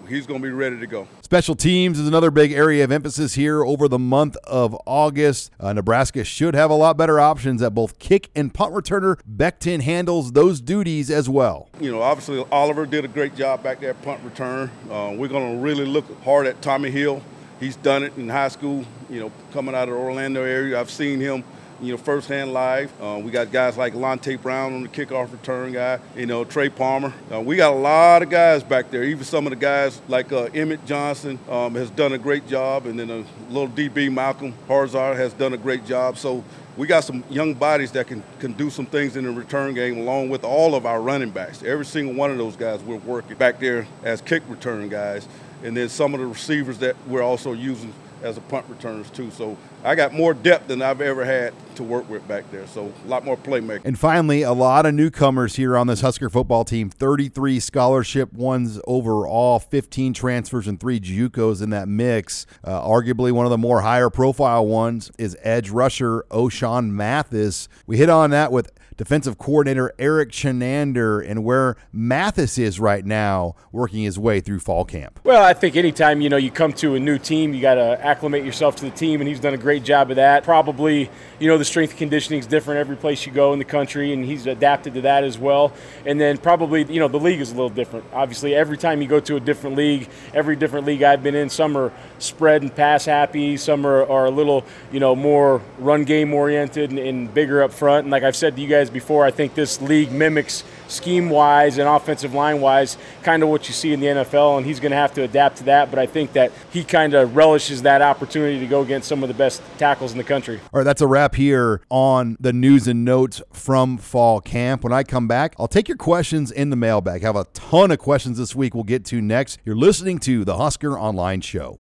he's going to be ready to go. Special teams is another big area of emphasis here over the month of August. Uh, Nebraska should have a lot better options at both kick and punt returner. Beckton handles those duties as well. You know, obviously Oliver did a great job back there at punt return. Uh, we're going to really look hard at Tommy Hill. He's done it in high school, you know, coming out of the Orlando area. I've seen him you know, firsthand live. Uh, we got guys like Lonte Brown on the kickoff return guy, you know, Trey Palmer. Uh, we got a lot of guys back there. Even some of the guys like uh, Emmett Johnson um, has done a great job, and then a little DB Malcolm Hartzog has done a great job. So we got some young bodies that can, can do some things in the return game along with all of our running backs. Every single one of those guys we're working back there as kick return guys. And then some of the receivers that we're also using as a punt returners too. So I got more depth than I've ever had to work with back there. So a lot more playmaking. And finally, a lot of newcomers here on this Husker football team. 33 scholarship ones overall, 15 transfers and three JUCOs in that mix. Uh, arguably one of the more higher profile ones is edge rusher Ochaun Mathis. We hit on that with defensive coordinator Erik Chinander and where Mathis is right now working his way through fall camp. Well, I think anytime, you know, you come to a new team, you got to acclimate yourself to the team, and he's done a great job of that. Probably, you know, the strength conditioning is different every place you go in the country, and he's adapted to that as well. And then probably, you know, the league is a little different. Obviously, every time you go to a different league, every different league I've been in, some are spread and pass happy, some are, are a little, you know, more run game oriented and, and bigger up front. And like I've said to you guys before, I think this league mimics scheme wise and offensive line wise kind of what you see in the NFL, and he's going to have to adapt to that. But I think that he kind of relishes that opportunity to go against some of the best tackles in the country. All right, that's a wrap here on the news and notes from fall camp. When I come back, I'll take your questions in the mailbag. I have a ton of questions this week we'll get to next. You're listening to the Husker Online Show.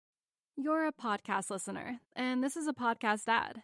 You're a podcast listener, and this is a podcast ad.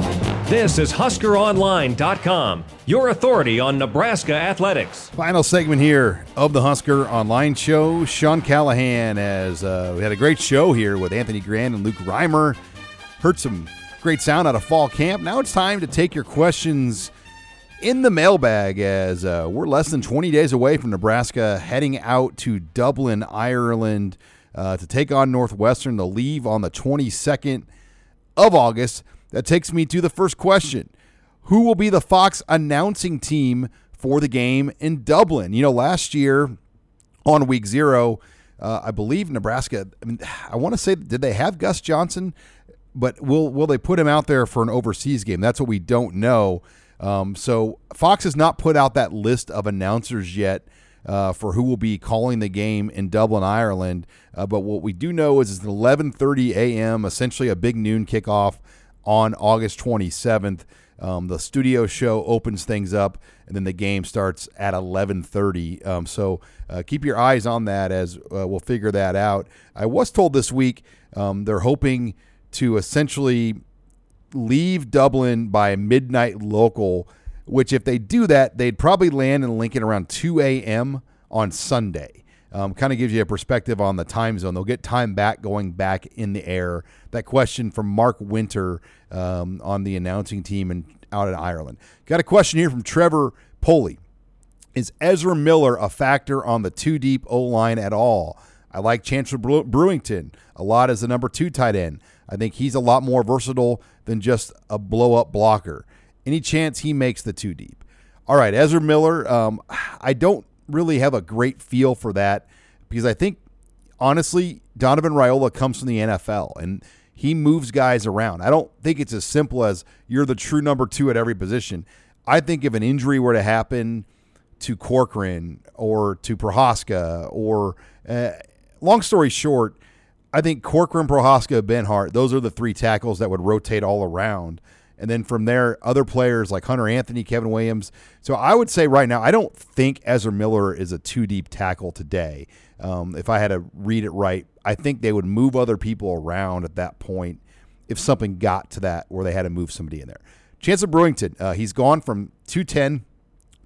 This is HuskerOnline.com, your authority on Nebraska athletics. Final segment here of the Husker Online Show. Sean Callahan, as uh, we had a great show here with Anthony Grant and Luke Reimer. Heard some great sound out of fall camp. Now it's time to take your questions in the mailbag as uh, we're less than 20 days away from Nebraska heading out to Dublin, Ireland uh, to take on Northwestern to leave on the 22nd of August. That takes me to the first question Who will be the Fox announcing team for the game in Dublin? You know, last year on week zero, uh, I believe Nebraska, I mean, I want to say, did they have Gus Johnson? But will will they put him out there for an overseas game? That's what we don't know. Um, so Fox has not put out that list of announcers yet uh, for who will be calling the game in Dublin, Ireland. Uh, but what we do know is it's 11:30 a.m., essentially a big noon kickoff on August 27th. Um, the studio show opens things up, and then the game starts at 11:30. Um, so uh, keep your eyes on that as uh, we'll figure that out. I was told this week um, they're hoping to essentially leave Dublin by midnight local. Which, if they do that, they'd probably land in Lincoln around 2 a.m. on Sunday. Um, kind of gives you a perspective on the time zone. They'll get time back going back in the air. That question from Mark Winter um, on the announcing team and out in Ireland. Got a question here from Trevor Poley. Is Ezra Miller a factor on the two deep O line at all? I like Chancellor Brewington a lot as the number two tight end. I think he's a lot more versatile than just a blow up blocker. Any chance he makes the two deep? All right, Ezra Miller. Um, I don't really have a great feel for that because I think honestly, Donovan Raiola comes from the NFL and he moves guys around. I don't think it's as simple as you're the true number two at every position. I think if an injury were to happen to Corcoran or to Prochazka or uh, long story short, I think Corcoran, Prochazka, Benhart, those are the three tackles that would rotate all around. And then from there, other players like Hunter Anthony, Kevin Williams. So I would say right now, I don't think Ezra Miller is a two deep tackle today. Um, if I had to read it right, I think they would move other people around at that point if something got to that where they had to move somebody in there. Chancellor Brewington, uh, he's gone from 210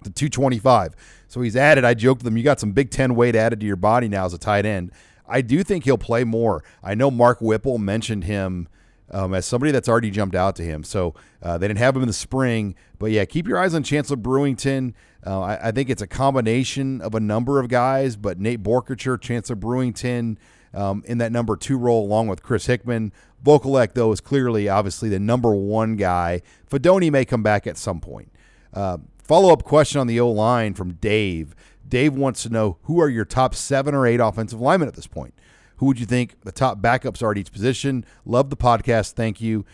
to 225. So he's added, I joked with him, you got some Big Ten weight added to your body now as a tight end. I do think he'll play more. I know Mark Whipple mentioned him um, as somebody that's already jumped out to him. So uh, they didn't have him in the spring, but yeah, keep your eyes on Chancellor Brewington. Uh, I, I, think it's a combination of a number of guys, but Nate Boerkircher, Chancellor Brewington um, in that number two role, along with Chris Hickman. Vokolek, though, is clearly, obviously, the number one guy. Fidone may come back at some point. Uh, Follow up question on the O line from Dave. Dave wants to know who are your top seven or eight offensive linemen at this point? Who would you think the top backups are at each position? Love the podcast. Thank you.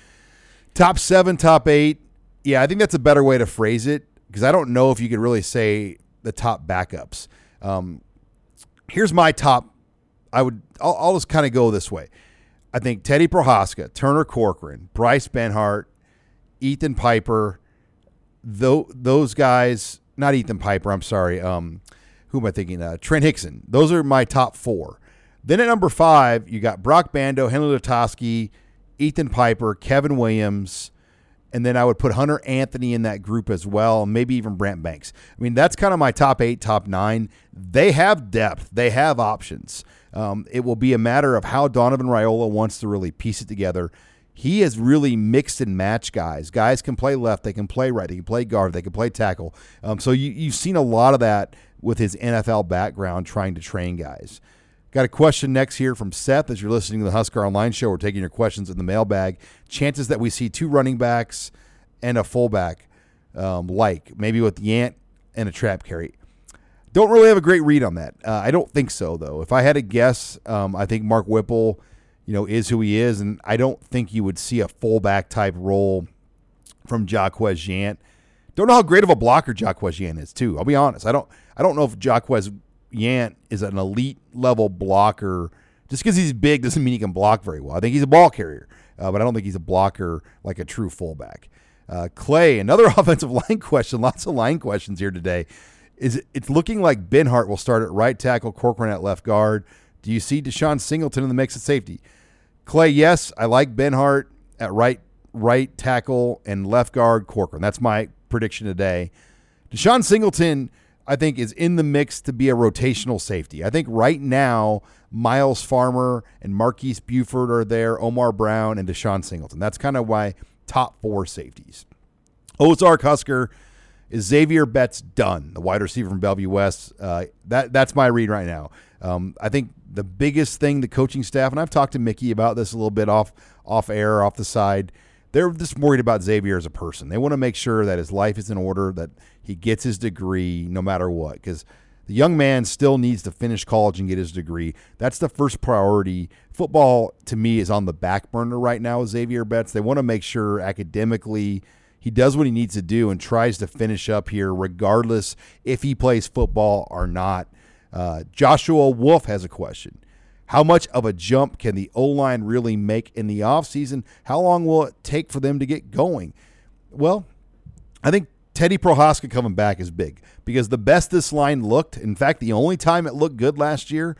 Top seven, top eight. Yeah, I think that's a better way to phrase it because I don't know if you could really say the top backups. Um, here's my top. I would. I'll, I'll just kind of go this way. I think Teddy Prochazka, Turner Corcoran, Bryce Benhart, Ethan Piper, though those guys, not Ethan Piper, I'm sorry. Um, who am I thinking? Uh, Trent Hixson. Those are my top four. Then at number five, you got Brock Bando, Henry Lutovsky, Ethan Piper, Kevin Williams, and then I would put Hunter Anthony in that group as well, maybe even Brant Banks. I mean, that's kind of my top eight, top nine. They have depth, they have options. Um, it will be a matter of how Donovan Raiola wants to really piece it together he has really mixed and matched guys. Guys can play left, they can play right, they can play guard, they can play tackle. Um, so you, you've seen a lot of that with his NFL background trying to train guys. Got a question next here from Seth as you're listening to the Husker Online Show. We're taking your questions in the mailbag. Chances that we see two running backs and a fullback, um, like maybe with Yant and a trap carry. Don't really have a great read on that. Uh, I don't think so, though. If I had to guess, um, I think Mark Whipple you know, is who he is. And I don't think you would see a fullback type role from Jaquez Yant. Don't know how great of a blocker Jaquez Yant is, too. I'll be honest. I don't I don't know if Jaquez Yant is an elite level blocker. Just because he's big doesn't mean he can block very well. I think he's a ball carrier, uh, but I don't think he's a blocker like a true fullback. Uh, Clay, another offensive line question. Lots of line questions here today. Is it, it's looking like Benhart will start at right tackle, Corcoran at left guard. Do you see Deshaun Singleton in the mix at safety? Clay, yes, I like Benhart at right right tackle and left guard Corcoran. That's my prediction today. Deshaun Singleton, I think, is in the mix to be a rotational safety. I think right now, Myles Farmer and Marques Buford are there, Omar Brown and Deshaun Singleton. That's kind of why top four safeties. Ozark Husker is Xavier Betts done, the wide receiver from Bellevue West. Uh, that that's my read right now. Um, I think the biggest thing the coaching staff and I've talked to Mickey about this a little bit off off air, off the side. They're just worried about Xavier as a person. They want to make sure that his life is in order, that he gets his degree no matter what, because the young man still needs to finish college and get his degree. That's the first priority. Football to me is on the back burner right now. Xavier Betts. They want to make sure academically he does what he needs to do and tries to finish up here, regardless if he plays football or not. Uh, Joshua Wolf has a question. How much of a jump can the O line really make in the offseason? How long will it take for them to get going? Well, I think Teddy Prochazka coming back is big because the best this line looked, in fact, the only time it looked good last year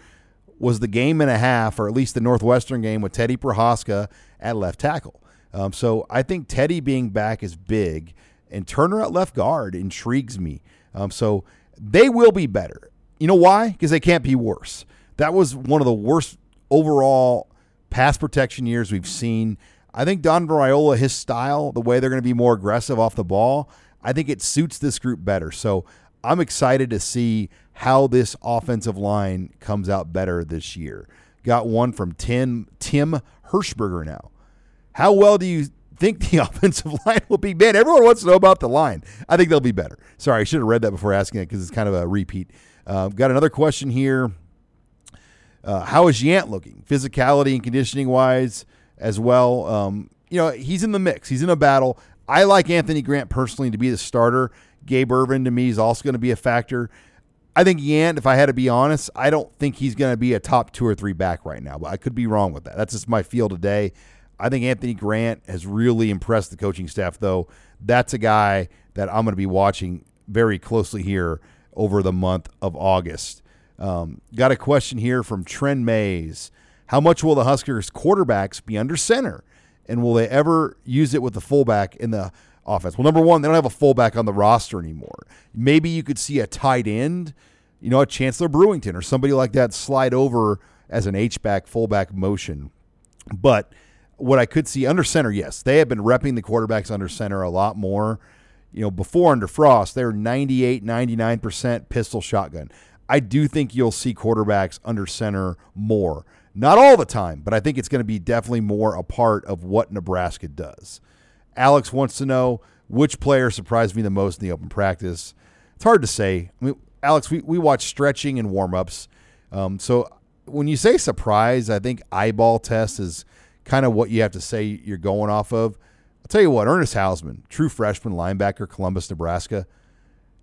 was the game and a half, or at least the Northwestern game with Teddy Prochazka at left tackle. Um, so I think Teddy being back is big, and Turner at left guard intrigues me. Um, so they will be better. You know why? Because they can't be worse. That was one of the worst overall pass protection years we've seen. I think Don Raiola, his style, the way they're going to be more aggressive off the ball, I think it suits this group better. So I'm excited to see how this offensive line comes out better this year. Got one from Tim Tim Hirschberger now. How well do you think the offensive line will be? Man, everyone wants to know about the line. I think they'll be better. Sorry, I should have read that before asking it because it's kind of a repeat. Uh, got another question here. Uh, how is Yant looking, physicality and conditioning wise, as well? Um, you know, he's in the mix. He's in a battle. I like Anthony Grant personally to be the starter. Gabe Ervin to me is also going to be a factor. I think Yant, if I had to be honest, I don't think he's going to be a top two or three back right now, but I could be wrong with that. That's just my feel today. I think Anthony Grant has really impressed the coaching staff, though. That's a guy that I'm going to be watching very closely here over the month of August. Um, got a question here from Trent Mays. How much will the Huskers quarterbacks be under center? And will they ever use it with the fullback in the offense? Well, number one, they don't have a fullback on the roster anymore. Maybe you could see a tight end, you know, a Chancellor Brewington or somebody like that slide over as an H-back fullback motion. But what I could see under center, yes, they have been repping the quarterbacks under center a lot more. You know, before under Frost, they were 98, 99% pistol shotgun. I do think you'll see quarterbacks under center more. Not all the time, but I think it's going to be definitely more a part of what Nebraska does. Alex wants to know which player surprised me the most in the open practice. It's hard to say. I mean, Alex, we, we watch stretching and warm ups. Um, so when you say surprise, I think eyeball test is kind of what you have to say you're going off of. I'll tell you what, Ernest Hausmann, true freshman linebacker, Columbus, Nebraska,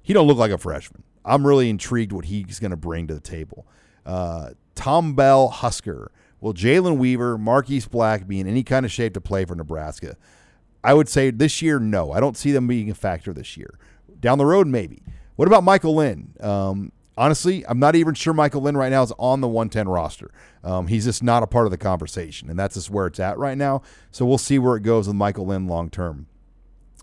he don't look like a freshman. I'm really intrigued what he's going to bring to the table. Uh, Tom Bell, Husker. Will Jalen Weaver, Marquis Black be in any kind of shape to play for Nebraska? I would say this year, no. I don't see them being a factor this year. Down the road, maybe. What about Michael Lynn? Um, honestly, I'm not even sure Michael Lynn right now is on the 110 roster. Um, he's just not a part of the conversation, and that's just where it's at right now. So we'll see where it goes with Michael Lynn long term.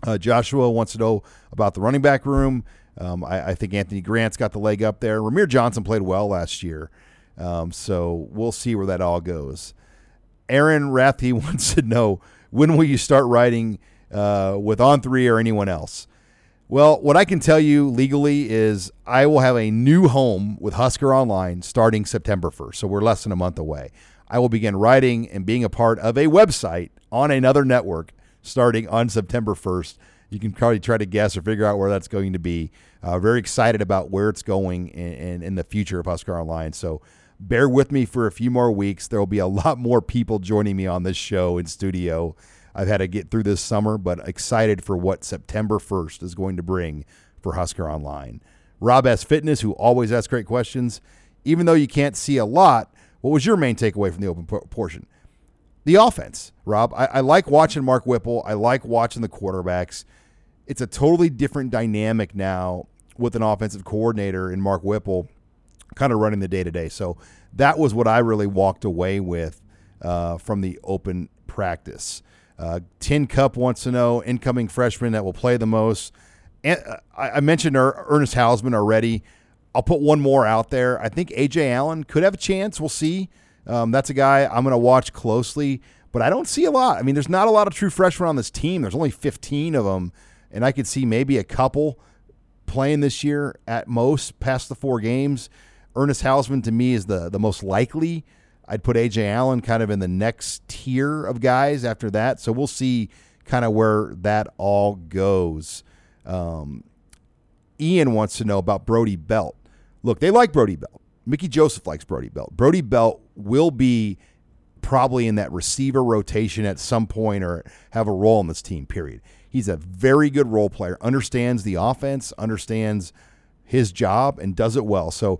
Uh, Joshua wants to know about the running back room. Um, I, I, think Anthony Grant's got the leg up there. Rahmir Johnson played well last year, um, so we'll see where that all goes. Aaron Rathie wants to know when will you start writing uh, with On Three or anyone else? Well, what I can tell you legally is I will have a new home with Husker Online starting September 1st. So we're less than a month away. I will begin writing and being a part of a website on another network starting on September 1st. You can probably try to guess or figure out where that's going to be. Uh, very excited about where it's going in, in the future of Husker Online. So bear with me for a few more weeks. There will be a lot more people joining me on this show in studio. I've had to get through this summer, but excited for what September 1st is going to bring for Husker Online. Rob S. Fitness, who always asks great questions, even though you can't see a lot, what was your main takeaway from the open portion? The offense, Rob. I, I like watching Mark Whipple. I like watching the quarterbacks. It's a totally different dynamic now with an offensive coordinator in Mark Whipple kind of running the day to day. So that was what I really walked away with uh, from the open practice. Uh, Tin Cup wants to know incoming freshman that will play the most. And, uh, I, mentioned er, Ernest Hausmann already. I'll put one more out there. I think Ajay Allen could have a chance. We'll see. Um, that's a guy I'm going to watch closely, but I don't see a lot. I mean, there's not a lot of true freshmen on this team. There's only 15 of them, and I could see maybe a couple playing this year at most past the four games. Ernest Hausmann to me is the the most likely I'd put Ajay Allen kind of in the next tier of guys after that. So we'll see kind of where that all goes. Um, Ian wants to know about Brody Belt. Look, they like Brody Belt. Mickey Joseph likes Brody Belt. Brody Belt will be probably in that receiver rotation at some point or have a role in this team, period. He's a very good role player, understands the offense, understands his job, and does it well. So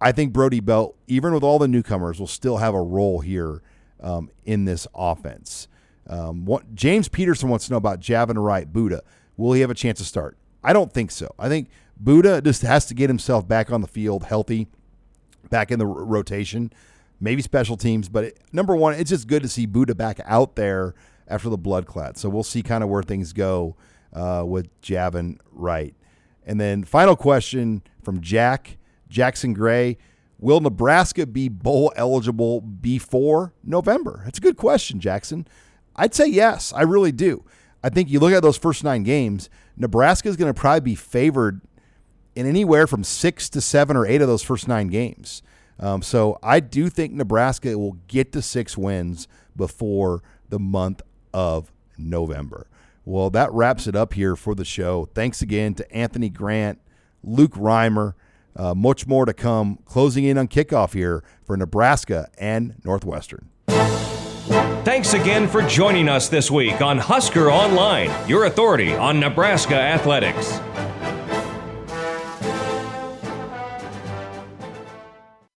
I think Brody Belt, even with all the newcomers, will still have a role here um, in this offense. Um, what, James Peterson wants to know about Javin Wright Buddha. will he have a chance to start? I don't think so. I think Buddha just has to get himself back on the field healthy, back in the r- rotation, maybe special teams. But it, number one, it's just good to see Buddha back out there after the blood clot. So we'll see kind of where things go uh, with Javin Wright. And then final question from Jack Jackson Gray. Will Nebraska be bowl eligible before November? That's a good question, Jackson. I'd say yes. I really do. I think you look at those first nine games, Nebraska is going to probably be favored in anywhere from six to seven or eight of those first nine games. Um, so I do think Nebraska will get to six wins before the month of November. Well, that wraps it up here for the show. Thanks again to Anthony Grant, Luke Reimer. Uh, much more to come closing in on kickoff here for Nebraska and Northwestern. Thanks again for joining us this week on Husker Online, your authority on Nebraska athletics.